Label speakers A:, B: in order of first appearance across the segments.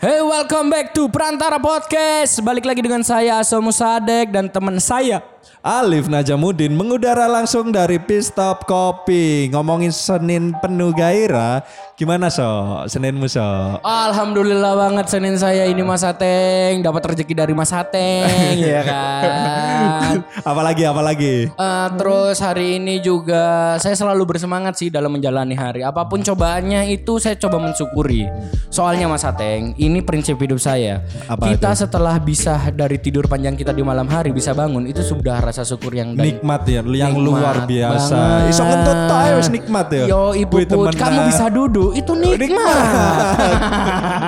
A: Hey, welcome back to Perantara Podcast. Balik lagi dengan saya Aso Musadek dan teman saya.
B: Alif Najamuddin mengudara langsung dari Pit Stop Kopi. Ngomongin Senin penuh gairah, gimana so? Seninmu so?
A: Alhamdulillah banget Senin saya ini Mas Ateng dapat rezeki dari Mas Ateng, ya kan.
B: apalagi apalagi?
A: Eh, terus hari ini juga saya selalu bersemangat sih dalam menjalani hari. Apa pun cobaannya itu saya coba mensyukuri. Soalnya Mas Ateng, ini prinsip hidup saya.
B: Apa
A: kita setelah bisa dari tidur panjang kita di malam hari bisa bangun itu sudah rasa syukur yang dan
B: Nikmat ya, yang
A: Nikmat
B: luar biasa. Iso kentut ae wis nikmat ya.
A: Yo ibu Put, kamu bisa duduk itu nikmat.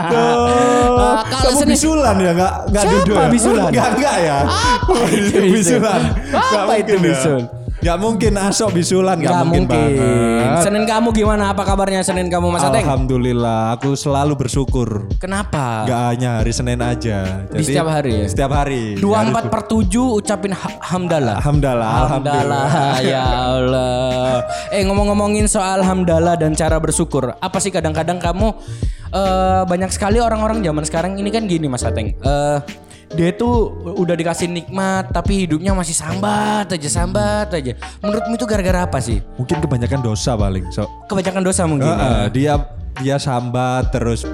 B: Tuh.
A: Ah, kalau
B: kamu
A: Senin-
B: bisulan ya nggak nggak
A: Siapa
B: duduk ya?
A: bisulan?
B: Enggak enggak ya.
A: Apa itu bisul?
B: bisulan? Nggak
A: Apa itu
B: mungkin Nggak mungkin asok bisulan nggak
A: Gak
B: mungkin,
A: mungkin.
B: banget.
A: Senin kamu gimana? Apa kabarnya Senin kamu Mas Ateng?
B: Alhamdulillah, aku selalu bersyukur.
A: Kenapa?
B: Gak hanya hari Senin aja.
A: Di setiap hari ya?
B: Setiap hari.
A: Dua
B: Harus
A: empat per tujuh ucapin ha- hamdalah.
B: Alhamdulillah, alhamdulillah.
A: Alhamdulillah ya Allah. Eh ngomong-ngomongin soal hamdalah dan cara bersyukur, apa sih kadang-kadang kamu eh, banyak sekali orang-orang zaman sekarang ini kan gini Mas Ateng. Eh, dia tuh udah dikasih nikmat tapi hidupnya masih sambat aja sambat aja. Menurutmu itu gara-gara apa sih?
B: Mungkin kebanyakan dosa paling. So,
A: Kebanyakan dosa mungkin. ya?
B: Heeh, dia dia sambat terus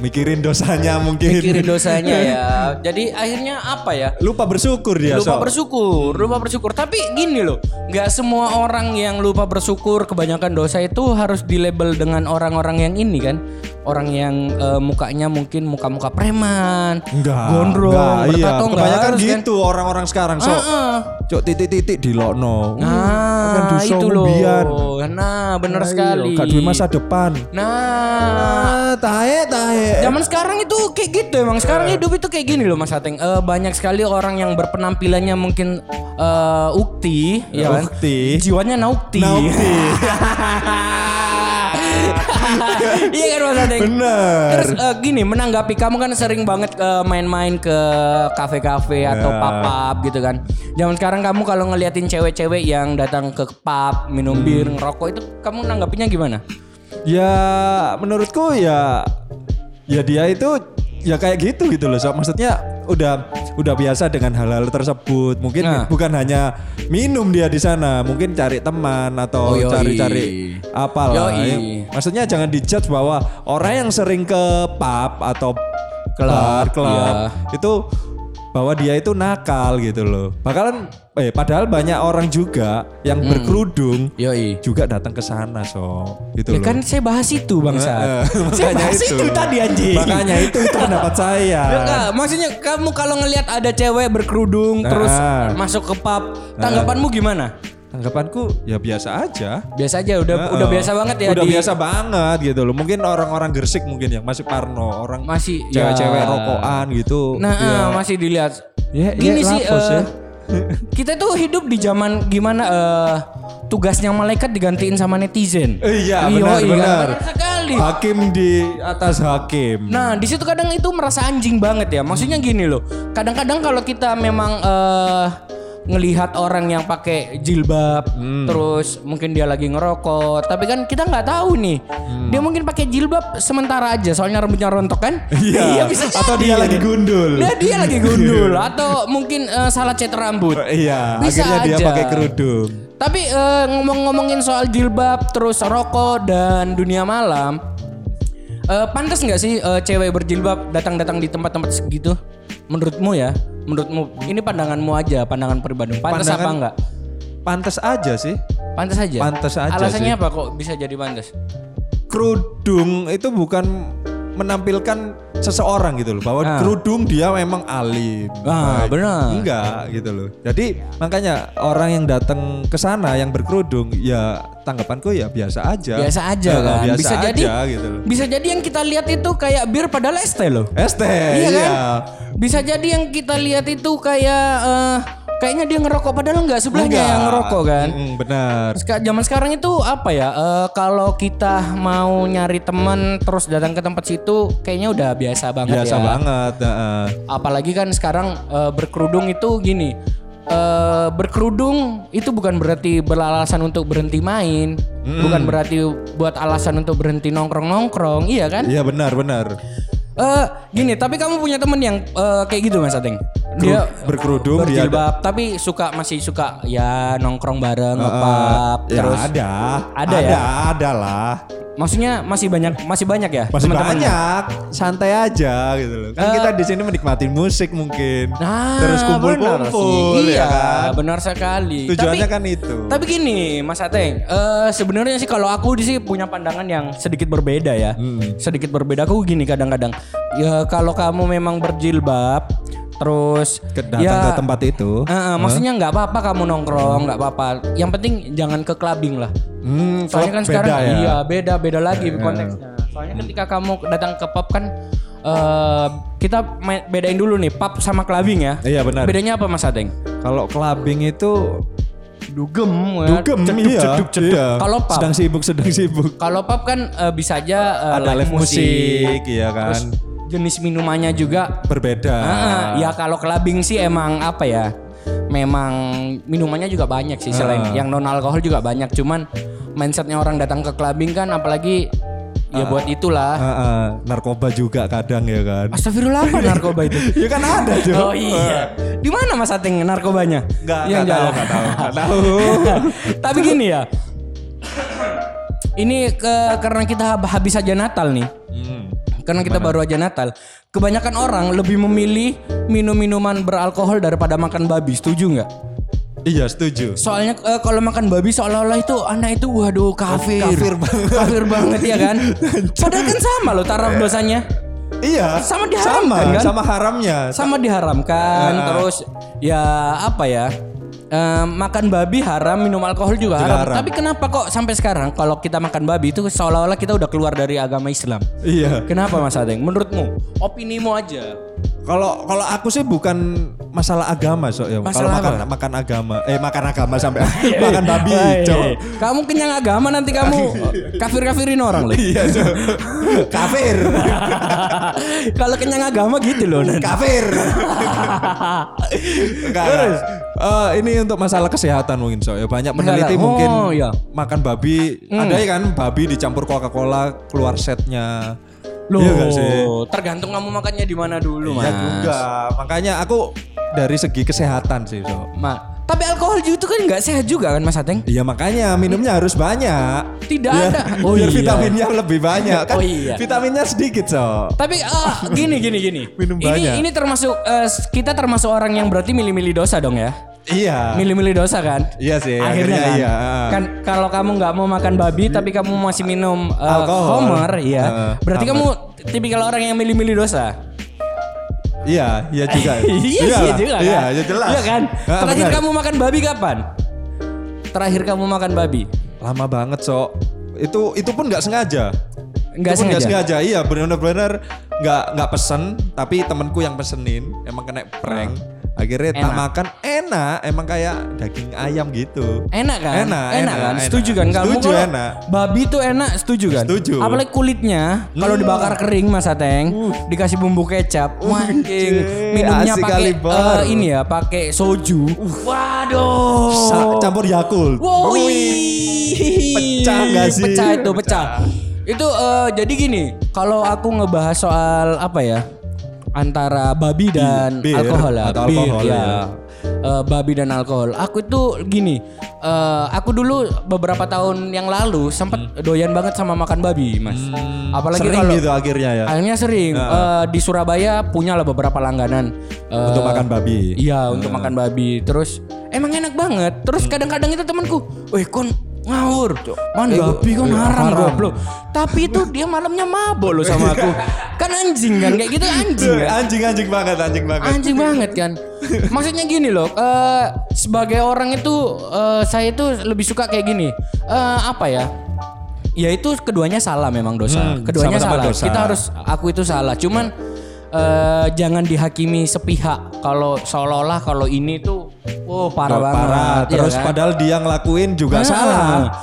B: mikirin dosanya mungkin.
A: Mikirin dosanya ya. Jadi akhirnya apa ya?
B: Lupa bersyukur dia.
A: lupa
B: So.
A: bersyukur, lupa bersyukur. Tapi gini loh, nggak semua orang yang lupa bersyukur kebanyakan dosa itu harus dilabel dengan orang-orang yang ini kan, orang yang eh, mukanya mungkin muka-muka preman,
B: Enggak.
A: gondrong,
B: enggak, iya. Kebanyakan
A: harus kan.
B: gitu orang-orang sekarang. So,
A: Heeh.
B: cok titik-titik di lokno.
A: Nah, itu loh. Nah, benar sekali.
B: Gak masa depan.
A: Nah,
B: Ah, tahe tahe.
A: Zaman sekarang itu kayak gitu emang. Sekarang hidup itu kayak gini loh Mas Ateng. Eh, banyak sekali orang yang berpenampilannya mungkin eh, ukti, ya kan?
B: Ukti.
A: Jiwanya naukti.
B: Naukti.
A: iya kan Mas Ateng?
B: Bener.
A: Terus eh, gini menanggapi kamu kan sering banget eh, main-main ke kafe-kafe atau
B: Ya.
A: pub-pub gitu kan. Zaman sekarang kamu kalau ngeliatin cewek-cewek yang datang ke pub, minum
B: Hmm.
A: bir, ngerokok itu kamu nanggapinya gimana?
B: Ya menurutku ya ya dia itu ya kayak gitu gitu loh. So, maksudnya udah udah biasa dengan hal-hal tersebut. Mungkin
A: Nah.
B: bukan hanya minum dia di sana, mungkin cari teman atau
A: Oh,
B: cari-cari apalah.
A: Yoi.
B: Ya, Maksudnya jangan dijudge bahwa orang yang sering ke pub atau
A: Klub,
B: klub
A: iya.
B: itu bahwa dia itu nakal gitu loh. Bakalan eh padahal banyak orang juga yang
A: Hmm.
B: berkerudung
A: Yoi.
B: juga datang ke sana so gitu
A: Ya
B: loh.
A: kan saya bahas itu bangsa.
B: Eh,
A: saya bahas itu. tadi anjing.
B: Makanya itu itu pendapat saya.
A: Ya, enggak, maksudnya kamu kalau ngelihat ada cewek berkerudung
B: Nah.
A: terus masuk ke pub, tanggapanmu gimana?
B: Tanggapanku ya biasa aja.
A: Biasa aja, udah
B: Heeh.
A: udah biasa banget ya
B: Udah
A: di
B: biasa banget gitu loh. Mungkin orang-orang Gersik mungkin yang masih parno, orang
A: masih
B: cewek-cewek
A: ya.
B: rokokan gitu.
A: Nah,
B: Ya.
A: eh, masih dilihat.
B: Ya,
A: Gini
B: ya,
A: sih
B: lapos
A: eh,
B: ya.
A: kita tuh hidup di zaman gimana eh tugasnya malaikat digantiin sama netizen.
B: Eh, Iya, benar
A: iya,
B: benar.
A: sekali.
B: Hakim di atas hakim.
A: Nah, di situ kadang itu merasa anjing banget ya. Maksudnya gini loh. Kadang-kadang kalau kita memang eh ngelihat orang yang pakai jilbab,
B: Hmm.
A: terus mungkin dia lagi ngerokok, tapi kan kita nggak tahu nih.
B: Hmm.
A: Dia mungkin pakai jilbab sementara aja, soalnya rambutnya rontok kan?
B: Iya.
A: bisa
B: Atau dia lagi gundul.
A: Nah, dia lagi gundul atau mungkin eh, salah cat rambut.
B: Iya,
A: Bisa
B: akhirnya dia
A: aja.
B: pakai kerudung.
A: Tapi eh, ngomong-ngomongin soal jilbab, terus rokok dan dunia malam, eh, pantas nggak sih eh, cewek berjilbab datang-datang di tempat-tempat segitu? Menurutmu ya? Menurutmu? Ini pandanganmu aja, pandangan pribadi. Pantas apa enggak?
B: Pantas aja sih.
A: Pantas aja.
B: Pantas aja
A: Alasannya
B: sih.
A: apa kok bisa jadi pantas?
B: kerudung itu bukan menampilkan seseorang gitu loh bahwa
A: Ah.
B: kerudung dia memang alim.
A: Ah,
B: Baik.
A: benar.
B: Enggak gitu loh. Jadi makanya orang yang datang ke sana yang berkerudung ya tanggapanku ya biasa aja.
A: Biasa aja
B: Eh,
A: kan.
B: Biasa
A: bisa
B: aja
A: jadi
B: gitu loh.
A: Bisa jadi yang kita lihat itu kayak bir padahal es teh loh.
B: ST
A: Iya
B: iya.
A: kan? Bisa jadi yang kita lihat itu kayak eh, kayaknya dia ngerokok padahal enggak sebelahnya
B: Enggak.
A: yang ngerokok kan.
B: Mm, benar.
A: Seka- Zaman sekarang itu apa ya? eh, kalau kita mau nyari temen terus datang ke tempat situ, kayaknya udah biasa banget
B: Biasa
A: ya.
B: banget. heeh.
A: Apalagi kan sekarang eh, berkerudung itu gini. eh, berkerudung itu bukan berarti beralasan untuk berhenti main, bukan berarti buat alasan untuk berhenti nongkrong nongkrong, iya kan?
B: Iya benar benar.
A: Eh gini, tapi kamu punya temen yang eh, kayak gitu Mas Ateng. Dia
B: berkerudung, dia
A: berjilbab, tapi suka masih suka ya nongkrong bareng, ngepap,
B: ya
A: terus
B: ada.
A: Ada ya?
B: Ada, ada lah.
A: maksudnya masih banyak masih banyak ya
B: Masih
A: teman-teman?
B: banyak, santai aja gitu loh. Kan
A: Eh.
B: kita di sini menikmati musik mungkin.
A: Nah,
B: Terus kumpul-kumpul ya
A: Iya,
B: kan.
A: benar sekali.
B: Tujuannya
A: tapi,
B: kan itu.
A: Tapi gini, Mas Ateng, eh, sebenarnya sih kalau aku di sini punya pandangan yang sedikit berbeda ya. Sedikit berbeda. Aku gini kadang-kadang, ya kalau kamu memang berjilbab, terus
B: datang
A: ya,
B: ke tempat itu.
A: eh, eh, maksudnya nggak apa-apa kamu nongkrong, nggak apa-apa. Yang penting jangan ke clubbing lah.
B: Hmm,
A: Soalnya kan
B: beda
A: sekarang
B: ya.
A: iya beda beda lagi konteksnya. Soalnya ketika kamu datang ke pub kan eh, kita main- bedain dulu nih pub sama clubbing ya.
B: Iya, benar.
A: Bedanya apa Mas Ateng?
B: Kalau clubbing itu
A: Dugem, ya.
B: dugem
A: Ceduk,
B: iya.
A: ceduk, ceduk.
B: iya.
A: Kalau pub,
B: sedang sibuk sedang sibuk.
A: kalau pub kan eh, bisa aja eh,
B: Ada live musik, iya kan.
A: Terus jenis minumannya juga.
B: Berbeda.
A: Ah, ya kalau clubbing sih emang apa ya? Memang minumannya juga banyak sih selain yang non alkohol juga banyak. Cuman mindsetnya orang datang ke clubbing kan apalagi ya buat itulah.
B: Ah, ah, narkoba juga kadang ya kan.
A: Astagfirullah apa narkoba itu?
B: ya kan ada tuh.
A: Oh iya. Di mana Mas Ateng narkobanya?
B: Enggak,
A: Yang
B: enggak tahu, enggak tahu, enggak tahu.
A: Tapi gini ya. Ini ke karena kita habis aja Natal nih.
B: Hmm.
A: Karena kita baru aja Natal. Kebanyakan orang lebih memilih minum-minuman beralkohol daripada makan babi. Setuju nggak?
B: Iya, setuju.
A: Soalnya eh, kalau makan babi seolah-olah itu anak itu waduh kafir.
B: Kafir banget.
A: Kafir banget ya kan? Padahal kan sama loh taraf dosanya.
B: Iya.
A: Sama diharamkan,
B: sama,
A: kan?
B: Sama haramnya.
A: sama diharamkan
B: Ah.
A: terus ya apa ya eh, makan babi haram minum alkohol juga,
B: Juga
A: haram.
B: haram.
A: tapi kenapa kok sampai sekarang kalau kita makan babi itu seolah-olah kita udah keluar dari agama Islam
B: Iya.
A: kenapa Mas Adeng menurutmu opinimu aja
B: Kalau kalau aku sih bukan masalah agama so ya. Kalau makan
A: apa?
B: makan agama, eh makan agama sampai makan babi,
A: Hai.
B: Cok.
A: kamu kenyang agama nanti kamu kafir-kafirin orang loh
B: Iya, Cok. Kafir.
A: kalau kenyang agama gitu loh nanti.
B: Kafir. Enggak. Eh, ini untuk masalah kesehatan mungkin so ya. Banyak peneliti
A: Masalah-
B: mungkin
A: oh, iya.
B: makan babi. Ada ya kan babi dicampur Coca-Cola keluar setnya.
A: Loh,
B: Iya nggak sih?
A: tergantung kamu makannya di mana dulu,
B: Ya
A: Mas.
B: juga. Makanya aku dari segi kesehatan sih so.
A: Ma, tapi alkohol itu kan nggak sehat juga kan Mas Ateng?
B: Iya makanya minumnya harus banyak.
A: Tidak
B: Biar-
A: ada. Oh
B: biar
A: iya.
B: vitaminnya lebih banyak kan.
A: Oh iya.
B: Vitaminnya sedikit so.
A: Tapi ah, gini gini gini.
B: Minum
A: ini
B: banyak.
A: ini termasuk eh, kita termasuk orang yang berarti milih-milih dosa dong ya.
B: Iya.
A: Milih-milih dosa kan?
B: Iya sih,
A: Akhirnya,
B: akhirnya
A: kan.
B: iya.
A: Kan kalau kamu nggak mau makan babi tapi kamu masih minum eh,
B: Alkohol.
A: Homer, iya.
B: Heeh,
A: berarti
B: Homer.
A: kamu tipikal orang yang milih-milih dosa.
B: Iya, iya juga.
A: iya, iya
B: lah.
A: juga kan.
B: Iya, ya jelas.
A: Iya kan?
B: Ah,
A: Terakhir
B: benar.
A: kamu makan babi kapan? Terakhir kamu makan babi?
B: lama banget, so. Itu itu pun nggak sengaja.
A: Nggak
B: Itu pun nggak
A: sengaja?
B: sengaja. Iya, benar-benar nggak nggak pesen, tapi temanku yang pesenin emang kena prank. Akhirnya tak
A: Enak.
B: makan enak, emang kayak daging ayam gitu.
A: Enak kan?
B: Enak,
A: enak,
B: enak,
A: kan?
B: enak.
A: Setuju kan? Kamu
B: Setuju,
A: kalau
B: enak.
A: Babi itu enak, setuju kan?
B: Setuju.
A: Apalagi kulitnya kalau
B: Hmm.
A: dibakar kering Mas Ateng, dikasih bumbu kecap.
B: Cie,
A: Minumnya pakai eh, ini ya, pakai soju. Waduh.
B: Sa- campur Yakult.
A: Wow.
B: Pecah nggak sih?
A: Pecah itu, pecah. Itu eh, jadi gini, kalau aku ngebahas soal apa ya? Antara babi dan
B: Bir
A: alkohol ya,
B: atau
A: bir,
B: alkohol,
A: ya.
B: ya.
A: Eh, babi dan alkohol. Aku itu gini, eh, aku dulu beberapa tahun yang lalu sempat doyan banget sama makan babi, Mas. Apalagi
B: Hmm. Sering
A: kalau
B: gitu akhirnya ya.
A: akhirnya sering Eh, di Surabaya punya lah bebeberapa langganan eh,
B: Untuk makan babi.
A: Iya, untuk makan babi. Terus emang enak banget. Terus kadang-kadang itu temanku, "Weh, kon ngawur. Man
B: Eh,
A: babi
B: eh,
A: haram,
B: haram."
A: goblok." Tapi itu dia malamnya mabok loh sama aku. kan anjing kan kayak gitu anjing kan.
B: anjing anjing banget, anjing banget.
A: Anjing banget kan. Maksudnya gini loh, eh, sebagai orang itu eh, saya itu lebih suka kayak gini. Eh, apa ya? Ya itu keduanya salah memang dosa.
B: Hmm,
A: keduanya salah.
B: dosa.
A: Kita harus aku itu salah. Cuman eh, jangan dihakimi sepihak. Kalau seolah-olah kalau ini tuh oh parah banget.
B: parah.
A: ya
B: Terus
A: kan?
B: padahal dia ngelakuin juga
A: Ah,
B: salah.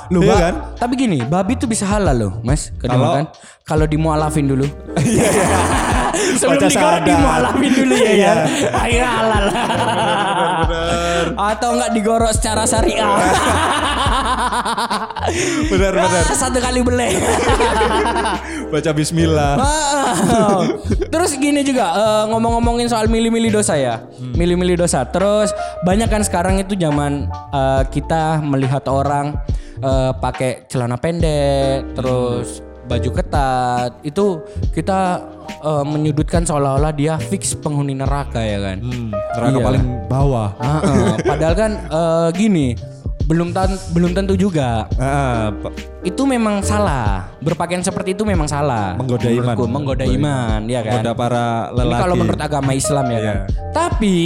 A: Loh,
B: Iya kan?
A: Tapi gini, babi tuh bisa halal loh, Mas.
B: Kalau-
A: Kedengaran? Kalau dimualafin dulu.
B: Iya, iya.
A: Sebelum digoreng dimualafin dulu ya
B: Iya.
A: kan. Akhirnya halal. Atau enggak digorok secara syariah.
B: benar benar.
A: Ah, Satu kali beli.
B: Baca bismillah.
A: Ah. Terus gini juga eh, ngomong-ngomongin soal milih-milih dosa ya, milih-milih dosa. Terus banyak kan sekarang itu zaman eh, kita melihat orang eh, pakai celana pendek, terus baju ketat, itu kita eh, menyudutkan seolah-olah dia fix penghuni neraka ya kan.
B: Hmm, neraka
A: Iya.
B: paling bawah.
A: Ah, ah. Padahal kan eh, gini, belum tan- belum tentu juga
B: pa-
A: itu memang salah. Berpakaian seperti itu memang salah.
B: Menggoda iman.
A: Menggoda iman, ya kan.
B: Menggoda para
A: Ini
B: lelaki.
A: kalau menurut agama Islam ya kan.
B: Iya.
A: Tapi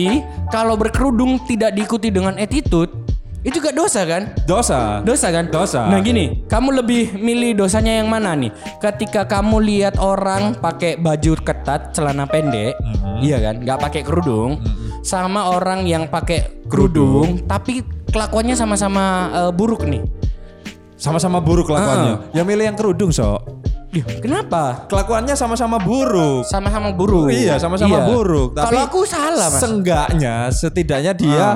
A: kalau berkerudung tidak diikuti dengan attitude, itu juga dosa kan?
B: dosa.
A: Dosa kan?
B: Dosa.
A: Nah gini, kamu lebih milih dosanya yang mana nih? Ketika kamu lihat orang pakai baju ketat, celana pendek,
B: Mm-hmm.
A: iya kan? Nggak pakai kerudung, sama orang yang pakai kerudung, tapi kelakuannya sama-sama eh, buruk nih.
B: Sama-sama buruk kelakuannya. Ya milih yang kerudung, Sok.
A: Ih, Kenapa?
B: Kelakuannya sama-sama buruk.
A: Sama-sama buruk.
B: Iya, sama-sama
A: Iya.
B: buruk. Tapi
A: Kalau aku salah, Mas.
B: Seenggaknya, setidaknya dia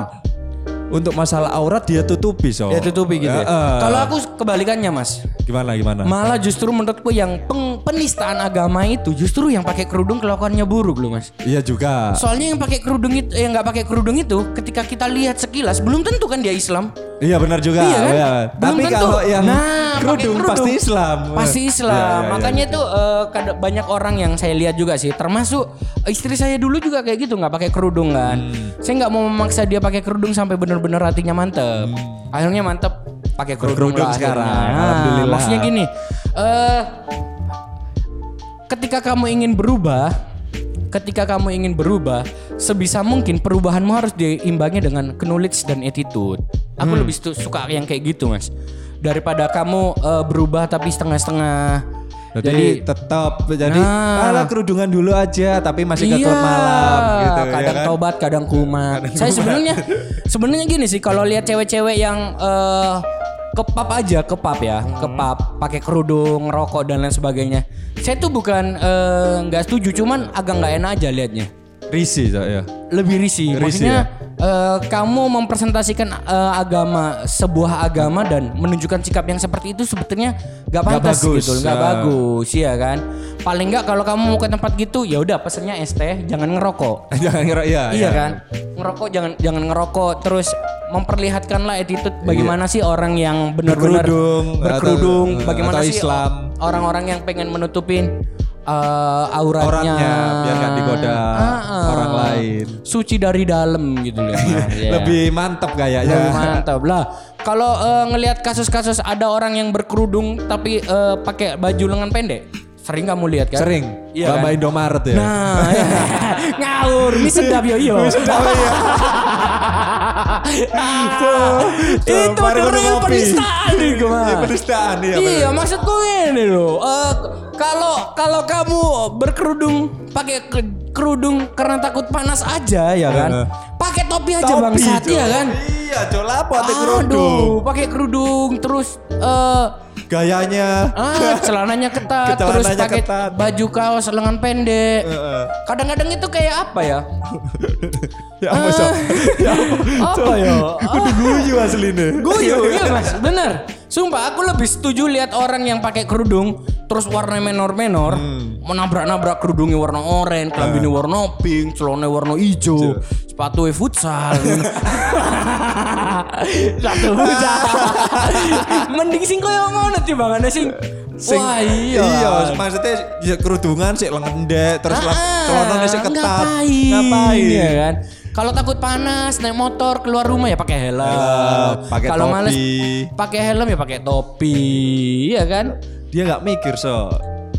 B: untuk masalah aurat dia tutupi, Sok.
A: Ya tutupi gitu. ya.
B: Heeh.
A: Kalau aku kebalikannya, Mas.
B: gimana gimana?
A: Malah justru menurutku yang peng- penistaan agama itu justru yang pakai kerudung kelakuannya buruk loh, Mas.
B: Iya juga.
A: Soalnya yang pakai kerudung itu yang nggak pakai kerudung itu ketika kita lihat sekilas belum tentu kan dia Islam.
B: Iya benar juga.
A: Iya kan?
B: Iya.
A: Belum
B: Tapi
A: tentu.
B: kalau yang
A: Nah, pakai
B: kerudung, pasti Islam.
A: Pasti Islam.
B: Iya, iya, iya,
A: Makanya
B: iya.
A: itu kada- banyak orang yang saya lihat juga sih, termasuk istri saya dulu juga kayak gitu nggak pakai kerudung kan.
B: Hmm.
A: Saya nggak mau memaksa dia pakai kerudung sampai benar-benar hatinya mantep. Akhirnya mantep pakai kerudung,
B: sekarang.
A: Nah,
B: Alhamdulillah.
A: Maksudnya gini, eh ketika kamu ingin berubah, ketika kamu ingin berubah, sebisa mungkin perubahanmu harus diimbangi dengan knowledge dan attitude. Aku
B: Hmm.
A: lebih su- suka yang kayak gitu, Mas. Daripada kamu eh, berubah tapi setengah-setengah.
B: Jadi, tetap jadi
A: Nah.
B: ala kerudungan dulu aja tapi masih ke
A: Iya,
B: klub malam gitu ya
A: kadang
B: kan?
A: tobat, kadang kumat. Saya sebenarnya sebenarnya gini sih kalau lihat cewek-cewek yang eh ke pub aja, ke pub ya, ke
B: Hmm.
A: pub, pakai kerudung, rokok dan lain sebagainya. Saya tuh bukan eh, nggak setuju, cuman agak nggak enak aja liatnya.
B: Risi so, ya.
A: Lebih risih.
B: Risih
A: Maksudnya eh, kamu mempresentasikan eh, agama sebuah agama dan menunjukkan sikap yang seperti itu sebetulnya nggak pantas
B: bagus,
A: gitu, nggak
B: ya.
A: bagus, ya kan. Paling nggak kalau kamu mau ke tempat gitu, ya udah pesennya es teh, jangan ngerokok.
B: Jangan ngira iya.
A: Iya kan? Ngerokok jangan jangan ngerokok terus memperlihatkanlah attitude bagaimana sih orang yang benar-benar
B: Iya. Berkerudung,
A: berkerudung,
B: atau-
A: bagaimana
B: atau
A: sih
B: Islam.
A: orang-orang yang pengen menutupin eh, auratnya
B: Orangnya, biar nggak digoda
A: Ah, ah.
B: orang lain.
A: Suci dari dalam gitu loh. Ya.
B: Lebih mantap kayaknya.
A: Lebih mantap lah. Kalau eh, ngelihat kasus-kasus ada orang yang berkerudung tapi eh, pakai baju lengan pendek, sering kamu lihat kan?
B: Sering.
A: Iya
B: Mbak
A: kan?
B: Indomaret ya.
A: Nah, ya. ngawur, mie sedap yo yo. itu
B: mari
A: the
B: minum
A: real
B: kopi.
A: penistaan nih gimana?
B: Iya, penistaan, iya,
A: Iya, maksudku ini loh. eh, kalau kalau kamu berkerudung pakai ke- kerudung karena takut panas aja ya kan? Pakai topi aja
B: Topi,
A: bangsat
B: Cok.
A: ya kan?
B: Iya, Cok. Lapo ate kerudung.
A: Aduh, pakai kerudung terus eh
B: Gayanya.
A: ah celananya ketat terus pakai
B: ketat.
A: baju kaos lengan pendek. Kadang-kadang itu kayak apa ya?
B: Ya apa, Sok? Ya apa?
A: Apa ya?
B: Kudu guyu asline.
A: Guyu ya mas, bener. Sumpah aku lebih setuju lihat orang yang pakai kerudung terus warna menor-menor menabrak-nabrak kerudungnya warna oranye, kelambinya warna pink, celana warna hijau, sepatu futsal. Satu futsal. Mending sing koyo ngono timbangane sing
B: Sing,
A: Wah iya.
B: iya, maksudnya ya kerudungan sih lengan ndek terus
A: Ah,
B: celananya sih ketat.
A: Ngapain?
B: Ngapain?
A: ya kan? Kalau takut panas naik motor keluar rumah ya pakai helm.
B: Pakai
A: Kalau
B: topi.
A: males pakai helm ya pakai topi, ya kan?
B: Dia nggak mikir so.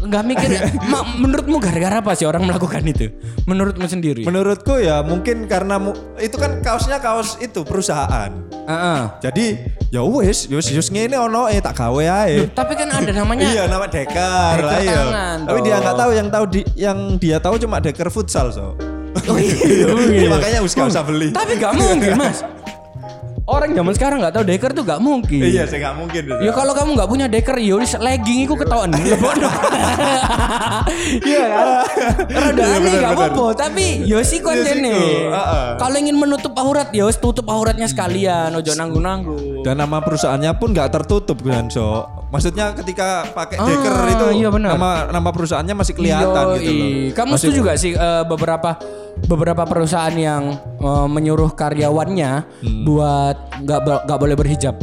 A: Nggak mikir. Ma- menurutmu gara-gara apa sih orang melakukan itu? Menurutmu sendiri?
B: Menurutku ya mungkin karena mu- itu kan kaosnya kaos itu perusahaan.
A: Heeh.
B: Jadi ya wis, wis wis ngene ono eh tak gawe ae.
A: Tapi kan ada namanya.
B: Iya nama deker lah iya. Tapi dia nggak tahu yang tahu di yang dia tahu cuma deker futsal so.
A: Oh iya, iya.
B: Makanya us gak usah beli.
A: Tapi gak mungkin mas. Orang zaman sekarang nggak tahu deker tuh nggak mungkin.
B: Iya, saya nggak mungkin.
A: Ya kalau kamu nggak punya deker, ya wis legging iku ketahuan. Iya kan? Rada
B: Iya,
A: aneh nggak apa-apa, tapi yo sih kontennya.
B: Yosiku, heeh.
A: Kalau ingin menutup aurat, ya wis tutup auratnya sekalian, ojo nanggung-nanggung.
B: Dan nama perusahaannya pun nggak tertutup kan, so. Maksudnya ketika pakai
A: Ah,
B: deker itu
A: iya
B: nama nama perusahaannya masih kelihatan gitu loh.
A: Yoi. Kamu
B: Masih-
A: setuju gak sih eh, beberapa beberapa perusahaan yang eh, menyuruh karyawannya
B: Hmm.
A: buat nggak nggak boleh berhijab?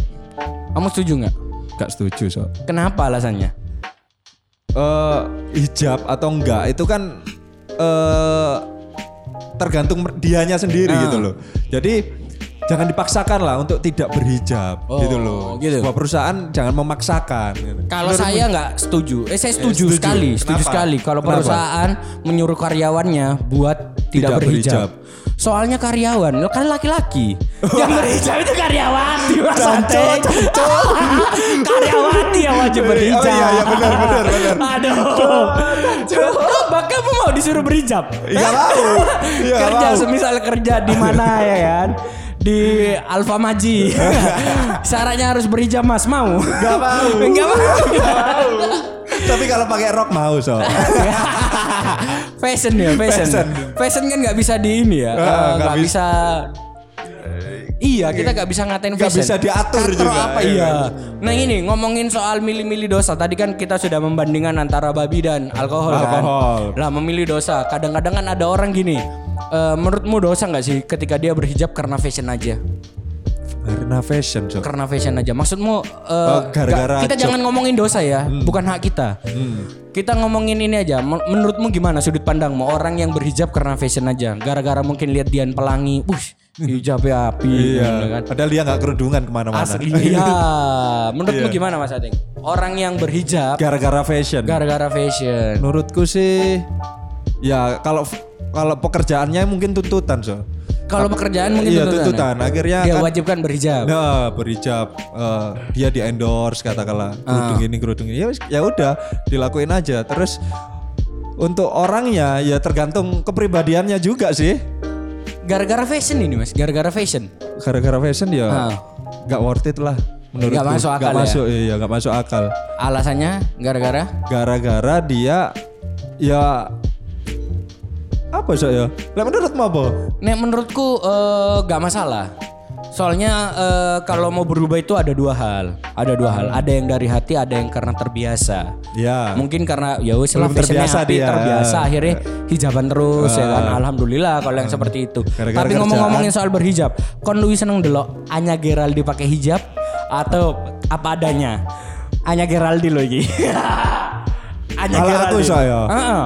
A: Kamu setuju nggak?
B: Nggak setuju, so.
A: Kenapa alasannya?
B: eh hijab atau enggak itu kan eh tergantung dianya sendiri
A: Ah.
B: gitu loh. Jadi jangan dipaksakan lah untuk tidak berhijab
A: Oh,
B: gitu loh.
A: gitu.
B: Sebuah perusahaan jangan memaksakan. gitu.
A: Kalau saya nggak setuju, eh saya setuju,
B: setuju.
A: sekali, setuju
B: Kenapa?
A: sekali. Kalau
B: Kenapa?
A: perusahaan menyuruh karyawannya buat tidak,
B: Tidak
A: berhijab.
B: berhijab.
A: Soalnya karyawan, kan laki-laki. yang berhijab itu karyawati, Mas
B: Cancok,
A: Ate. karyawati yang wajib berhijab.
B: Oh iya, iya, benar, benar, benar.
A: Aduh. Kok kamu mau disuruh berhijab?
B: Iya,
A: Eh?
B: mau. Iya,
A: kerja semisal kerja di mana ya kan? Di Alfa Maji. Syaratnya harus berhijab Mas, mau?
B: Gak mau.
A: Enggak mau.
B: Tapi kalau pakai rok mau so.
A: fashion ya, fashion.
B: Fashion.
A: Fashion, kan nggak bisa di ini ya,
B: Ah,
A: eh,
B: nggak bis-
A: bisa. Iya, kita nggak bisa ngatain fashion.
B: bisa diatur
A: Katro
B: juga,
A: apa
B: iya.
A: iya? Nah ini ngomongin soal milih-milih dosa. Tadi kan kita sudah membandingkan antara babi dan alkohol,
B: Alkohol.
A: kan. Lah memilih dosa. Kadang-kadang kan ada orang gini. Eh, menurutmu dosa nggak sih ketika dia berhijab karena fashion aja?
B: Karena fashion so.
A: Karena fashion aja. Maksudmu eh,
B: Oh, gara-gara
A: kita
B: job.
A: jangan ngomongin dosa ya, bukan hak kita. Kita ngomongin ini aja. Men- Menurutmu gimana sudut pandangmu orang yang berhijab karena fashion aja? Gara-gara mungkin lihat Dian Pelangi, wush, hijabnya api, gitu
B: Iya.
A: kan?
B: Padahal dia nggak kerudungan ke mana-mana.
A: Asli. Iya. Menurutmu
B: Iya.
A: gimana Mas Adeng? Orang yang berhijab
B: Gara-gara fashion.
A: gara-gara fashion.
B: Menurutku sih ya kalau kalau pekerjaannya mungkin tuntutan so.
A: Kalau pekerjaan mungkin
B: Iya,
A: tuntutan.
B: tuntutan.
A: ya?
B: Akhirnya
A: dia
B: kan-
A: wajib kan berhijab.
B: Nah, berhijab eh, dia di endorse katakanlah kerudung
A: Ah.
B: ini kerudung ini ya ya udah dilakuin aja terus untuk orangnya ya tergantung kepribadiannya juga sih
A: Gara-gara fashion ini Mas, gara-gara fashion.
B: gara-gara fashion ya
A: Ah.
B: nggak worth it lah menurutku
A: Nggak masuk akal
B: Nggak
A: ya?
B: masuk iya nggak masuk akal
A: Alasannya gara-gara
B: gara-gara dia ya apa so ya lah menurutmu apa
A: Nek menurutku eh, gak masalah. Soalnya eh, kalau mau berubah itu ada dua hal. Ada dua hal. Ada yang dari hati, ada yang karena terbiasa.
B: ya
A: Mungkin karena ya wis lah
B: terbiasa
A: api,
B: dia.
A: terbiasa akhirnya hijaban terus ya kan. Alhamdulillah kalau yang seperti itu.
B: Gara-gara
A: Tapi ngomong-ngomongin soal berhijab, kon lu seneng delok Anya Geraldi pakai hijab atau apa adanya? Anya Geraldi loh iki. Anya
B: Kalau aku,
A: Geraldi.
B: saya.
A: Heeh.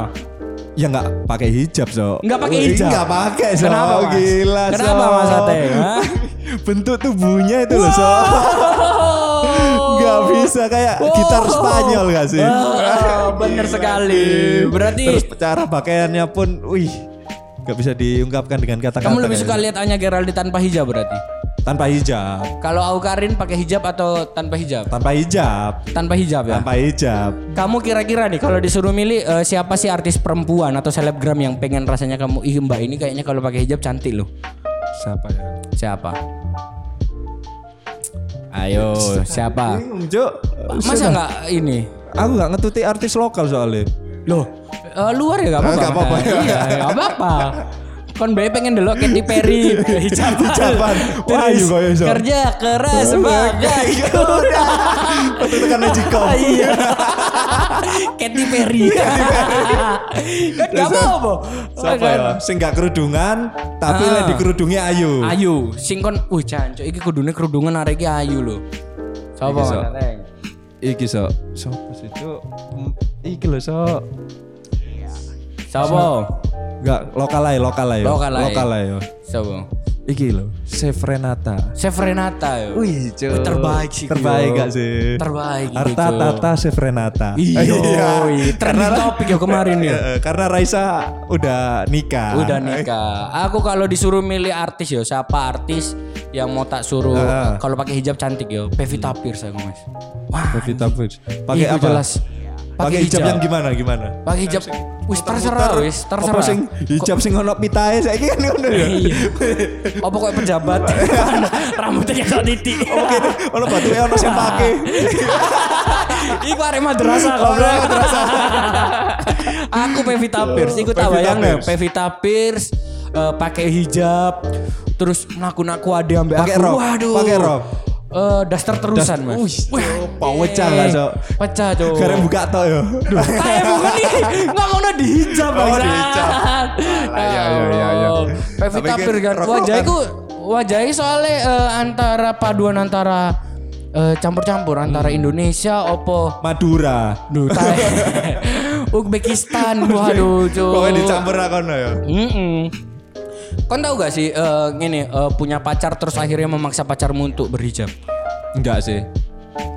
B: Ya nggak pakai hijab so
A: Nggak pakai hijab?
B: nggak pakai so
A: Kenapa, Mas?
B: gila so
A: Kenapa, Mas Ate?
B: Bentuk tubuhnya itu loh so nggak bisa kayak gitar Spanyol gak sih
A: Oh, bener sekali. Berarti
B: terus cara pakaiannya pun wih nggak bisa diungkapkan dengan kata-kata
A: kamu lebih suka
B: gitu.
A: lihat Anya Geraldi tanpa hijab berarti?
B: Tanpa hijab
A: Kalau Aukarin pakai hijab atau tanpa hijab?
B: tanpa hijab
A: Tanpa hijab ya.
B: tanpa hijab
A: Kamu kira-kira nih kalau disuruh milih eh, siapa sih artis perempuan atau selebgram yang pengen rasanya kamu ih mbak ini kayaknya kalau pakai hijab cantik loh.
B: siapa ya
A: Siapa? Ayo, siapa? Masa nggak ini?
B: aku nggak ngetuti artis lokal soalnya
A: Loh, eh, luar ya gak apa-apa.
B: nggak apa-apa.
A: Iya, gak apa-apa. Kon bae pengen delok Katy Perry hijab
B: Hijaban. Wah, iya kaya iso.
A: kerja keras sebagai kuda.
B: Betul tekan Magicom.
A: Iya. Katy Perry. Kan gak apa-apa.
B: Siapa ya? Sing gak kerudungan tapi
A: Ah.
B: lagi kerudungnya ayu.
A: Ayu, sing kon, wih cancuk iki kudune kerudungan arek iki ayu lho. Sopo
B: Iki, so, siapa sih Cuk? Hmm, Iki lho so.
A: Sopo?
B: Enggak, lokal aja, lokal aja.
A: Sopo?
B: Iki lho, Chef Renata.
A: Chef Renata yo.
B: Wih, Cuk.
A: Terbaik sih.
B: Terbaik
A: Yo.
B: gak sih?
A: Terbaik gitu,
B: Arta
A: Cuk.
B: Tata Chef Renata.
A: Iya, trending topik ya kemarin ya.
B: Karena Raisa udah nikah.
A: Udah nikah. Aku kalau disuruh milih artis ya, siapa artis yang mau tak suruh kalau pakai hijab cantik ya? Pevita Pierce aku mas. Wah,
B: Pevita Pierce. Pakai apa?
A: jelas.
B: Pakai hijab
A: hijab.
B: yang gimana gimana?
A: Pakai hijab. Wis terserah wis,
B: Apa
A: terserah.
B: sing hijab sing ono pitahe saiki kan ngono ya.
A: Iya. Apa kok pejabat? Rambutnya kayak titik.
B: Gitu. Ono batu ono sing pake.
A: Iku arek madrasah
B: arek madrasah.
A: Aku Pevita Pierce, iku tak
B: Pevita
A: bayang
B: Pierce.
A: Pevita Pierce eh, pakai hijab terus naku-naku ade ambek
B: Pakai
A: aku.
B: rok,
A: Waduh.
B: pakai rok
A: uh, daster terusan mas. Uish,
B: Wih, pecah lah so.
A: Pecah cok.
B: Karena buka tau ya.
A: Kayak buka nih, nggak mau nadi hijab bang.
B: Oh dihijab. Ya ya ya ya.
A: Pevita
B: Pirgan,
A: wajah kan.
B: itu
A: wajah soalnya uh, antara paduan antara eh, campur-campur uh, antara
B: hmm.
A: Indonesia opo
B: Madura
A: Nutai, Uzbekistan waduh cok,
B: pokoknya dicampur akono ya
A: heeh Kon tahu gak sih eh, gini eh, punya pacar terus akhirnya memaksa pacarmu untuk berhijab?
B: Enggak sih.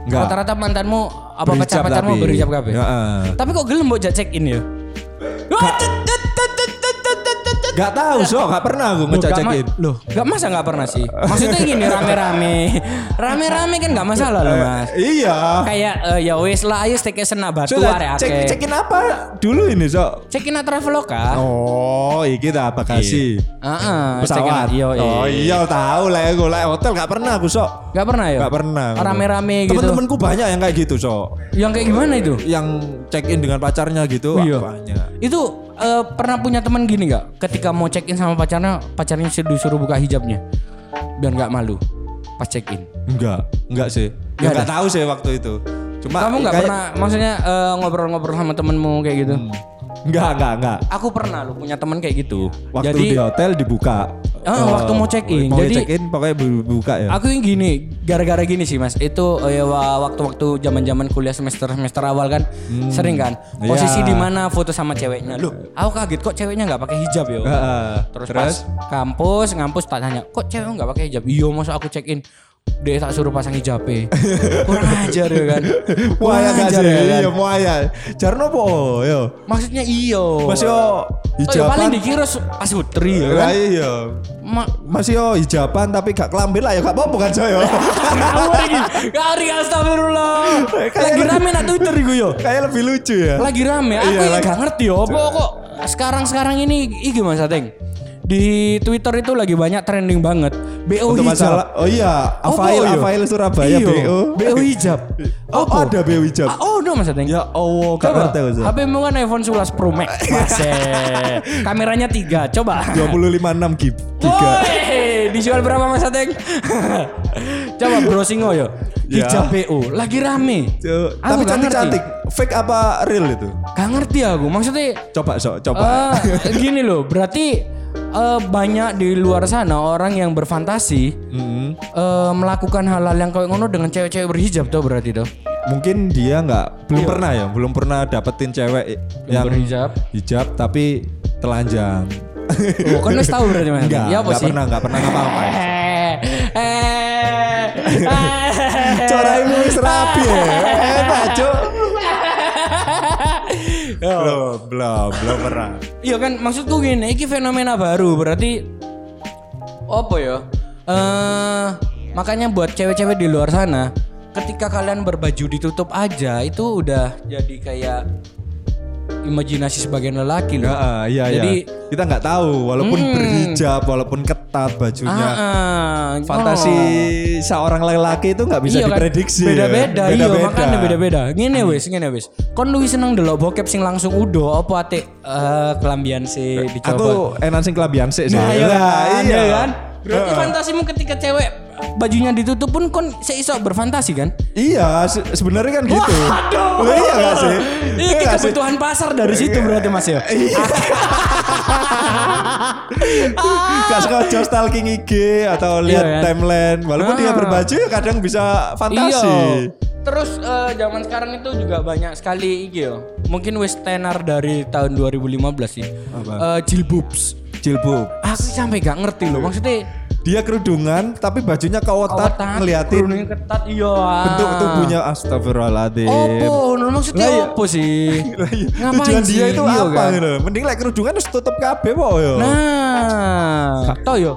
B: Enggak.
A: Rata-rata mantanmu apa
B: Berhijab
A: pacar pacarmu
B: tapi.
A: berhijab kabeh?
B: Heeh.
A: Tapi kok gelem mbok check in ya? Wah,
B: Enggak tahu, so enggak pernah aku
A: gak
B: cekin.
A: Loh, gak masa gak pernah sih? Maksudnya gini rame-rame. Rame-rame kan gak masalah loh mas.
B: Iya.
A: Kayak eh, ya wes lah ayo staycation nah batu
B: Sudah
A: arek
B: cek cekin apa dulu ini, so?
A: Check in Traveloka.
B: Oh, iki ta bagasi.
A: Heeh,
B: Pesawat.
A: Iya,
B: Oh iya tahu lah aku lah hotel enggak pernah aku, sok.
A: Gak pernah ya?
B: Enggak pernah.
A: Rame-rame gitu.
B: Temen-temenku banyak yang kayak gitu, so.
A: Yang kayak gimana itu?
B: Yang check in dengan pacarnya gitu wah,
A: Iya.
B: banyak.
A: Itu eh, pernah punya teman gini nggak? Ketika mau check in sama pacarnya, pacarnya disuruh buka hijabnya, biar nggak malu pas check in.
B: Enggak, enggak sih.
A: Nggak
B: Ya enggak tahu sih waktu itu. Cuma
A: Kamu nggak
B: kayak-
A: pernah, maksudnya eh, ngobrol-ngobrol sama temenmu kayak gitu?
B: Enggak, enggak, enggak.
A: Aku pernah lu punya teman kayak gitu.
B: Waktu
A: Jadi
B: di hotel dibuka.
A: Ah,
B: Eh,
A: waktu mau check in.
B: Mau
A: Jadi-
B: check in pokoknya bu- buka ya.
A: aku yang gini, gara-gara gini sih mas. Itu eh, ya, wa- waktu-waktu zaman-zaman kuliah semester semester awal kan, sering kan. Posisi
B: Iya.
A: di mana foto sama ceweknya. Loh, aku kaget kok ceweknya nggak pakai hijab ya.
B: Heeh.
A: Terus, pas kampus, ngampus tak tanya, kok cewek nggak pakai hijab? Iya, masa aku check in. Dia tak suruh pasang hijabnya. Kurang ajar ya kan.
B: Ya gak
A: ajar ya kan.
B: iya mau ya. Jarno po, yo.
A: Maksudnya iyo.
B: Mas yo
A: Oh, ya paling
B: hijaban.
A: dikira su- pasutri ya kan.
B: Iya.
A: Ma
B: Mas yo hijaban tapi gak kelambil lah ya gak apa-apa kan saya.
A: Iki, astagfirullah. Lagi rame nak Twitter iku yo.
B: Kayak lebih lucu ya.
A: Lagi rame. Aku
B: Iya,
A: ya gak ngerti yo. Apa kok sekarang-sekarang ini iki Mas Ateng. Di Twitter itu lagi banyak trending banget. BO
B: Untuk
A: hijab.
B: masalah oh iya,
A: Apa
B: Afail
A: yo?
B: Afail Surabaya
A: Iya,
B: BO.
A: BO hijab.
B: Oh,
A: Apa?
B: ada BO hijab.
A: Ah, Oh, no Mas Ateng.
B: Ya Allah, gak
A: Coba,
B: ngerti. Zak.
A: HP mu kan iPhone 11 Pro Max. Masih. Kameranya 3. Coba.
B: 256 gig. Giga.
A: Woi, dijual berapa Mas Ateng? Coba browsing oh yo.
B: Ya.
A: Hijab BO lagi rame. Aku
B: Tapi cantik-cantik. Fake apa real itu?
A: Gak ngerti aku. Maksudnya
B: Coba sok, coba.
A: eh, gini loh, berarti eh, banyak di luar sana orang yang berfantasi
B: Mm-hmm.
A: eh, melakukan hal-hal yang kayak ngono dengan cewek-cewek berhijab tuh berarti tuh.
B: Mungkin dia nggak belum pernah ya, belum pernah dapetin cewek yang
A: berhijab.
B: hijab tapi telanjang.
A: Oh, kan wis tahu berarti Mas.
B: Enggak,
A: Ya apa
B: enggak
A: sih?
B: pernah, enggak pernah ngapa-ngapain.
A: Eh, eh, eh.
B: Coraimu wis rapi ya. Enak, Cuk. Belum, belum, belum pernah.
A: Iya kan maksudku gini, ini fenomena baru berarti apa ya? Eh makanya buat cewek-cewek di luar sana, ketika kalian berbaju ditutup aja itu udah jadi kayak imajinasi sebagian lelaki loh.
B: Heeh, iya
A: Jadi
B: iya. Kita nggak tahu walaupun berhijab, walaupun ketat bajunya.
A: ah, ah,
B: Fantasi
A: oh.
B: seorang lelaki itu nggak bisa
A: Iya kan?
B: diprediksi. ya.
A: Beda-beda, iya makanya beda-beda. Ngene wis, ngene wis. Kon luwih seneng delok bokep sing langsung udo apa ate eh, kelambian sih dicoba.
B: Aku enak sing kelabian sih.
A: Nah, iya kan,
B: iya.
A: iya kan? Berarti fantasimu ketika cewek bajunya ditutup pun kon seiso berfantasi kan?
B: Iya, se- sebenarnya kan gitu.
A: Aduh.
B: Lah, iya gak sih?
A: Ini
B: Iya nggak sih?
A: kebutuhan pasar dari situ berarti Mas ya.
B: Gak sengaja stalking IG atau lihat
A: Iya kan?
B: timeline. Walaupun dia
A: Ah.
B: berbaju ya kadang bisa fantasi.
A: Iya. Terus eh, zaman sekarang itu juga banyak sekali yo. Mungkin wis tenar dari tahun 2015 sih.
B: Apa?
A: Eh, jilbubs.
B: Jilbab.
A: Aku sampai gak ngerti loh. Maksudnya
B: Dia kerudungan tapi bajunya
A: ketat,
B: ngeliatin
A: kerudungnya ketat iya.
B: bentuk tubuhnya astagfirullahaladzim.
A: Opo, Nur, maksudnya
B: Lah, iya.
A: opo sih?
B: Iya.
A: Ngapain
B: Tujuan dia itu
A: Iya
B: apa
A: kan?
B: gitu. Mending like kerudungan harus tutup kabeh po yo.
A: Nah, toh yo.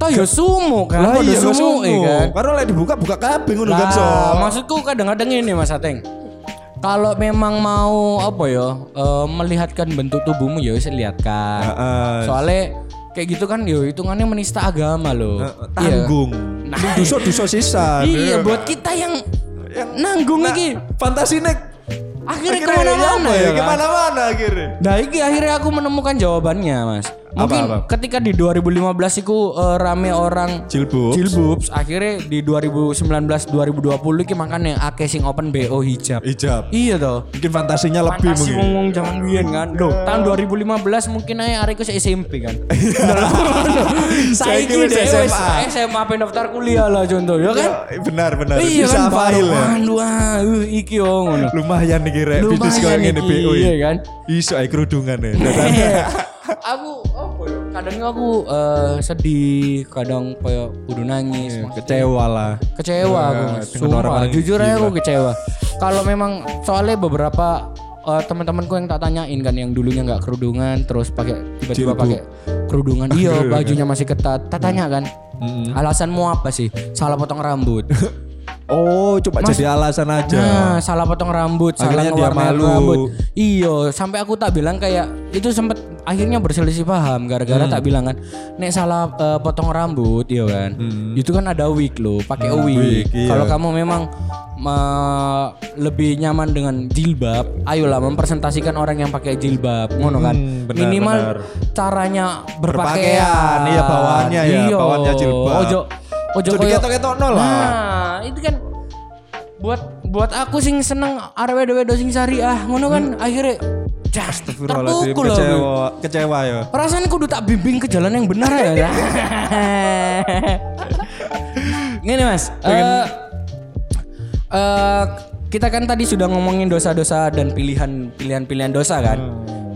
A: Toh yo sumo kan,
B: Lah iya
A: sumo, iya kan.
B: Karena like dibuka buka kabeh ngono kan so.
A: Maksudku kadang-kadang ini Mas Ateng. Kalau memang mau apa ya eh, melihatkan bentuk tubuhmu ya wis lihatkan.
B: Heeh.
A: Soalnya kayak gitu kan yo hitungannya menista agama loh. Iya.
B: tanggung.
A: Nah.
B: Duso-duso sisa.
A: Iya, buat kita yang, nanggung iki.
B: Fantasi nek
A: Akhirnya,
B: akhirnya
A: ke mana-mana
B: apa
A: ya, kan?
B: Ke mana-mana akhirnya.
A: Nah, iki akhirnya aku menemukan jawabannya, Mas. Mungkin
B: Apa-apa?
A: ketika di 2015 itu eh, rame orang
B: Jilbab.
A: jilbabs, akhirnya di 2019 2020 iki makanya akeh sing open BO hijab.
B: Hijab.
A: Iya toh.
B: Mungkin fantasinya lebih
A: Fantasi
B: mungkin.
A: ngomong zaman biyen kan. Loh, tahun 2015 mungkin aja areku se SMP kan.
B: Saiki
A: Saiki dhewe
B: SMA.
A: SMA pengen daftar kuliah lah contoh ya kan.
B: Ya, benar benar.
A: Iya
B: Bisa
A: kan
B: file ya.
A: Ah, uh, iki yo ngono.
B: Lumayan nih kira bisnis kayak ngene
A: iki,
B: BO
A: iya kan?
B: Iso ae kerudungan ya.
A: aku apa ya? Kadang aku eh, sedih, kadang kayak kudu nangis, maksudnya
B: Kecewa lah.
A: kecewa aku
B: Ya, dengan
A: Sumpah, jujur aja aku kecewa kalau memang soalnya beberapa eh, teman-temanku yang tak tanyain kan yang dulunya nggak kerudungan terus pakai tiba-tiba pakai kerudungan iya bajunya masih ketat tak tanya kan
B: Mm-mm.
A: alasanmu apa sih salah potong rambut
B: Oh, coba jadi alasan aja.
A: Nah, salah potong rambut, salah
B: Akhirnya dia
A: ngewarnain
B: malu.
A: rambut. Iyo, sampai aku tak bilang kayak itu sempet akhirnya berselisih paham gara-gara
B: Hmm.
A: tak bilang kan, nek salah eh, potong rambut, iya kan. Itu kan ada wig loh, pakai wig.
B: Hmm. wig, iya.
A: Kalau kamu memang me- lebih nyaman dengan jilbab, ayolah mempresentasikan orang yang pakai jilbab, ngono kan.
B: Hmm, benar,
A: Minimal
B: benar.
A: caranya
B: Berpakaian,
A: berpakaian.
B: iya, bawaannya ya,
A: Iya.
B: bawaannya jilbab.
A: Ojo ojo koyo-
B: diketok-ketokno lah.
A: Nah, itu kan buat buat aku sing seneng arek wedo-wedo sing syariah ngono kan akhirnya jas
B: Astagfirullahaladzim,
A: terpukul aku.
B: kecewa, kecewa ya.
A: Perasaan kudu tak bimbing ke jalan yang benar ya. Gini mas, eh eh, kita kan tadi sudah ngomongin dosa-dosa dan pilihan pilihan-pilihan dosa kan.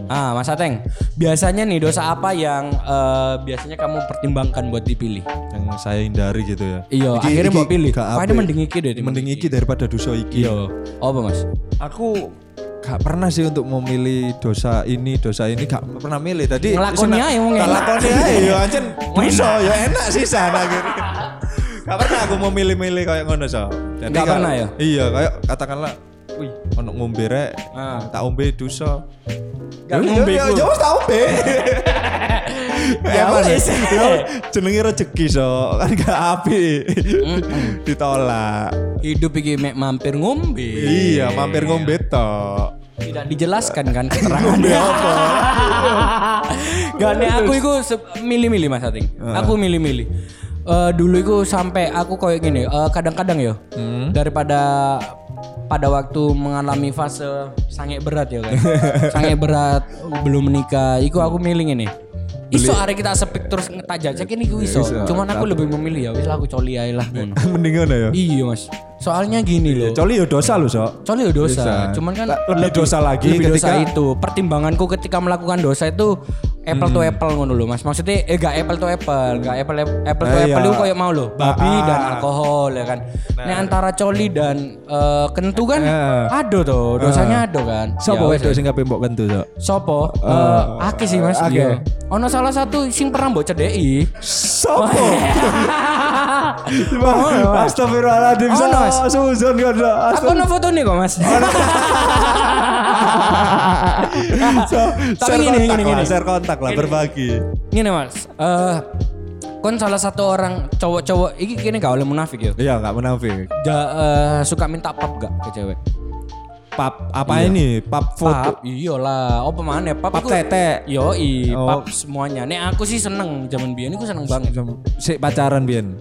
A: Ah, Mas Ateng, biasanya nih dosa apa yang eh, biasanya kamu pertimbangkan buat dipilih?
B: Yang saya hindari gitu ya.
A: Iya,
B: Iki-
A: akhirnya
B: iki
A: mau pilih.
B: gak
A: Kayaknya
B: apik.
A: mending iki deh.
B: Mending iki daripada dosa iki.
A: Iya. Apa mas?
B: Aku gak pernah sih untuk memilih dosa ini, dosa ini gak pernah milih. Tadi
A: Ngelakoni
B: senang-
A: aja, wong
B: Tak
A: enak.
B: lakoni aja ya ancen dosa ya enak sih sana gitu. Gak pernah aku mau milih-milih kayak ngono so. Jadi
A: Gak
B: kalau-
A: pernah ya?
B: Iya, kayak katakanlah Wih, ono ngombe rek,
A: Ah.
B: tak ombe dosa.
A: Gak ngombe ku.
B: ya wis tak ombe.
A: Ya wis.
B: Ya, Jenenge rezeki so, kan gak api. Ditolak.
A: Hidup iki mek mampir ngombe.
B: Iya, mampir ngombe tok.
A: Tidak dijelaskan kan keterangannya apa. Gak nih aku itu milih-milih Mas Ating. Aku milih-milih. Eh, dulu itu sampai aku kayak gini, eh, kadang-kadang ya daripada pada waktu mengalami fase sange berat ya kan. sange berat belum menikah, iku aku milih ini. Iso arek kita sepik terus tak jajakin iku iso.
B: Iso.
A: Cuman aku lebih memilih ya wis aku coli ae lah ngono.
B: Mending ngono ya.
A: Iya Mas. Soalnya gini loh.
B: Coli ya dosa lo, Sok.
A: Coli ya dosa,
B: Dosa.
A: cuman kan
B: Lebih dosa lagi
A: lebih dosa
B: ketika-
A: itu. Pertimbanganku ketika melakukan dosa itu apple to apple ngono lho, Mas. Maksudnya eh gak apple to apple, gak apple apple to
B: Eh,
A: apple
B: iya.
A: itu kayak mau loh, babi
B: Ah.
A: dan alkohol ya kan. Ini antara coli dan eh, kentu kan
B: Eh.
A: ada tuh, dosanya ada kan.
B: Sopo
A: Ya wes,
B: wedok sing kabeh mbok kentu, Sok?
A: Sopo? Eh, akeh sih Mas.
B: akeh.
A: Iya. Ono salah satu sing pernah mbok cedeki.
B: Sopo? Astagfirullahaladzim,
A: Oh, no, Mas.
B: Suzon Sok.
A: Aku ono foto nih kok Mas. Tapi
B: Share
A: gini, gini.
B: Share kontak lah, berbagi.
A: Gini mas, eh kon salah satu orang cowok-cowok, ini kini gak oleh munafik ya.
B: Iya, gak menafik.
A: Ja- eh, suka minta pap gak ke cewek?
B: Pap apa ini? Pap foto.
A: Pap, iyalah. Oh pemane pap?
B: Pap
A: iku-
B: tete.
A: Yo i,
B: Oh.
A: pap semuanya. Nek aku sih seneng zaman biyen, aku seneng banget.
B: Sik pacaran biyen.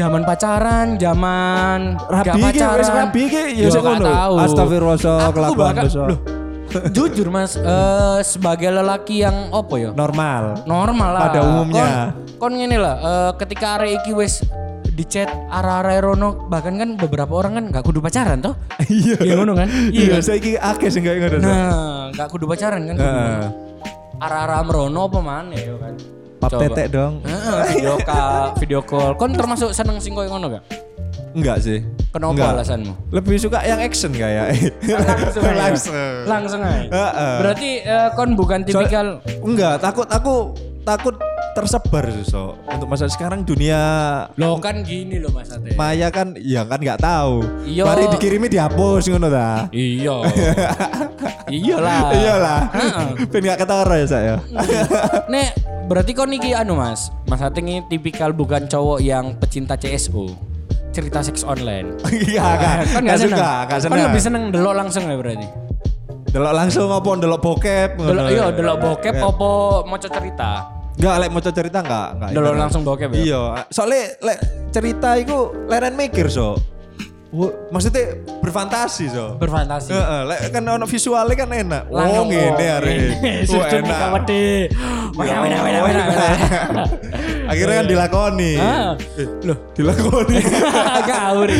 A: Zaman pacaran, zaman
B: Rabi
A: gak
B: iki,
A: pacaran.
B: rabi iki, ya sik
A: gak
B: ngono.
A: tahu.
B: Astagfirullah, kelakuan dosa.
A: jujur mas, eh, sebagai lelaki yang opo ya?
B: Normal.
A: normal lah.
B: Pada umumnya.
A: Kon, kon ngene lah, eh, ketika arek iki wis di chat arah-arah Rono bahkan kan beberapa orang kan gak kudu pacaran toh?
B: Iya.
A: Iya ngono kan?
B: Iya,
A: Iya.
B: saiki akeh sing kayak ngono.
A: Nah, gak kudu pacaran kan? Arah-arah Merono apa mana ya kan?
B: Pap
A: Coba.
B: tetek dong.
A: Heeh, video call, video call. Kon termasuk seneng sing koyo ngono gak?
B: Enggak sih.
A: Kenapa
B: Enggak.
A: alasanmu?
B: Lebih suka yang action kayak.
A: Langsung aja.
B: Langsung.
A: Langsung aja.
B: Heeh.
A: Berarti eh, kon bukan tipikal
B: Enggak, takut aku takut tersebar so untuk masa sekarang dunia
A: Lo kan gini loh Mas Ate.
B: maya kan ya kan nggak tahu
A: Iya.
B: mari dikirimi dihapus ngono ta
A: Iya. Iyalah.
B: iyalah ben gak ketara ya saya
A: Nek berarti kau niki anu Mas. Mas Ate ini tipikal bukan cowok yang pecinta CSO. Cerita seks online.
B: iya kan
A: kan
B: gak
A: gak seneng.
B: suka gak
A: Kan
B: seneng
A: lebih seneng delok langsung ya berarti.
B: delok langsung apa delok bokep
A: Delok iya delok bokep
B: Ya.
A: apa maca cerita.
B: Enggak, lek mau cerita enggak, enggak. Itu.
A: langsung bokep ya.
B: Iya, soalnya lek cerita itu leren mikir so. Maksudnya berfantasi so.
A: Berfantasi.
B: Heeh, lek kan ono visualnya kan enak. Oh,
A: Langsung,
B: ngene.
A: Oh, Susun muka wedi. Wena wena wena wena.
B: Akhirnya kan dilakoni.
A: Ah.
B: Loh, dilakoni.
A: Ngawur.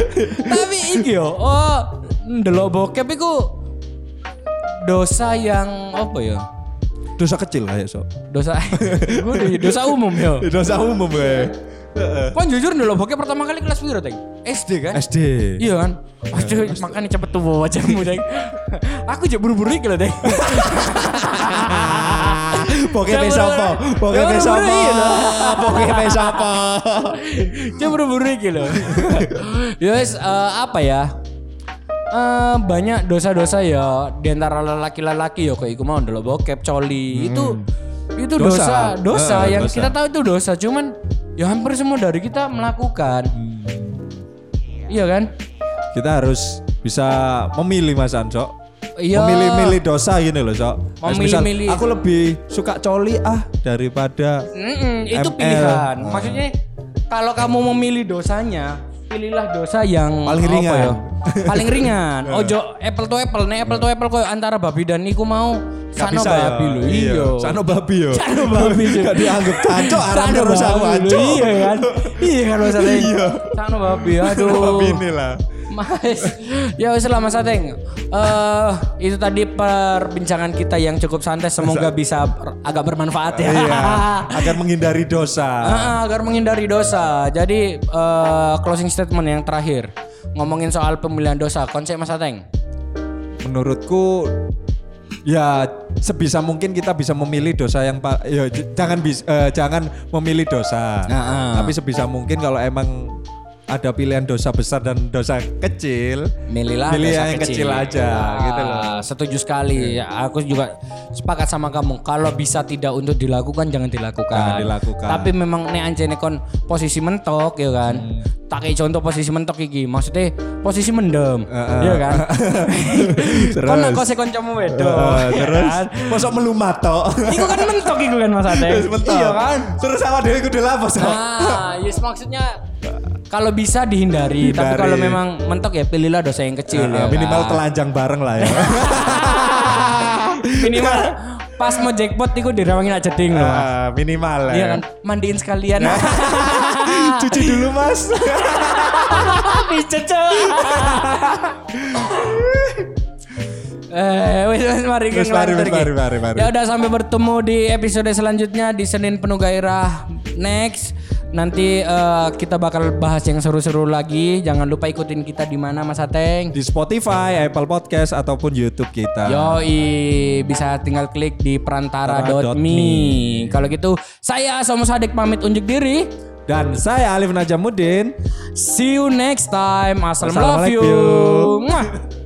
A: Tapi iki yo, oh ndelok bokep iku dosa yang apa ya?
B: Dosa kecil kayak so.
A: Dosa dosa umum yo.
B: Dosa umum ya.
A: Kau jujur ndelok bokep pertama kali kelas piro, Teng? SD kan?
B: SD.
A: Iya kan? Aduh, makanya cepet tuh bawa wajahmu, Teng. Aku aja buru-buru iki lho, Teng.
B: Bokep
A: Jangan
B: sapa?
A: buru-
B: Bokep
A: jangan
B: sapa?
A: buru-buru iya, loh.
B: Bokep sapa?
A: Dia buru-buru iki lho. Ya wis apa ya? Eh, banyak dosa-dosa ya di antara lelaki-lelaki ya kayak iku mau ndelok bokep coli itu itu dosa
B: Dosa.
A: dosa,
B: Eh,
A: yang
B: dosa.
A: kita tahu itu dosa cuman ya hampir semua dari kita melakukan iya kan
B: Kita harus bisa memilih Mas Anco.
A: Iya.
B: Memilih-milih dosa gini loh, Sok. Misal,
A: Memilih-milih.
B: Aku lebih suka coli ah daripada
A: Mm-mm, itu
B: ML.
A: pilihan
B: Ah.
A: maksudnya kalau kamu memilih dosanya pilihlah dosa yang
B: Paling ringan.
A: ya? paling ringan ojo apple to apple nih apple to apple koyo antara babi dan iku mau
B: Gak
A: sano
B: bisa ya.
A: babi lho iya
B: Sano babi yo.
A: Sano babi Cuk.
B: Gak dianggap aran
A: Sano
B: terus aku
A: iya kan iya kan Mas Ateng
B: Iya.
A: sano babi aduh
B: Babi ini lah.
A: Mas, ya wis lah Mas Ateng. Eh itu tadi perbincangan kita yang cukup santai semoga bisa agak bermanfaat ya.
B: Iya, agar menghindari dosa.
A: Ah, agar menghindari dosa. Jadi eh, closing statement yang terakhir ngomongin soal pemilihan dosa. Konsep Mas Ateng.
B: Menurutku ya sebisa mungkin kita bisa memilih dosa yang pa- ya jangan bis, eh, jangan memilih dosa.
A: Nah, ah.
B: Tapi sebisa mungkin kalau emang ada pilihan dosa besar dan dosa kecil,
A: Milihlah
B: Milih
A: dosa
B: yang kecil aja, gitu loh.
A: Setuju sekali. Ya, aku juga sepakat sama kamu. Kalau bisa tidak untuk dilakukan jangan dilakukan.
B: Jangan dilakukan.
A: Tapi memang nek anjene kon posisi mentok ya kan.
B: Hmm.
A: Tak kayak contoh posisi mentok iki. Maksudnya posisi mendem.
B: Heeh.
A: Iya kan?
B: Terus.
A: kon nek kose kancamu wedo.
B: Terus
A: kan?
B: mosok melumat tok.
A: Iku kan mentok iku kan Mas.
B: Mentok.
A: Iya kan?
B: Terus sama dia kudu lapos.
A: Nah, yes maksudnya kalau bisa dihindari, tapi
B: Hindari.
A: kalau memang mentok ya pilihlah dosa yang kecil
B: Eh,
A: ya.
B: minimal
A: kan?
B: telanjang bareng lah ya.
A: minimal pas mau jackpot itu dirawangin aja ding loh. Mas.
B: Ah, minimal lah.
A: Iya kan, mandiin sekalian.
B: Cuci dulu mas.
A: Cok. Eh, wes wes mari kita
B: mari, mari, mari, mari.
A: Ya udah sampai bertemu di episode selanjutnya di Senin Penuh Gairah next. Nanti eh, kita bakal bahas yang seru-seru lagi. Jangan lupa ikutin kita di mana Mas Ateng.
B: Di Spotify, Apple Podcast ataupun YouTube kita.
A: Yoi, bisa tinggal klik di perantara.me. Kalau gitu, saya Somo Sadek pamit unjuk diri.
B: Dan saya Alif Najamuddin.
A: See you next time. Assalamualaikum.
B: Assalamualaikum.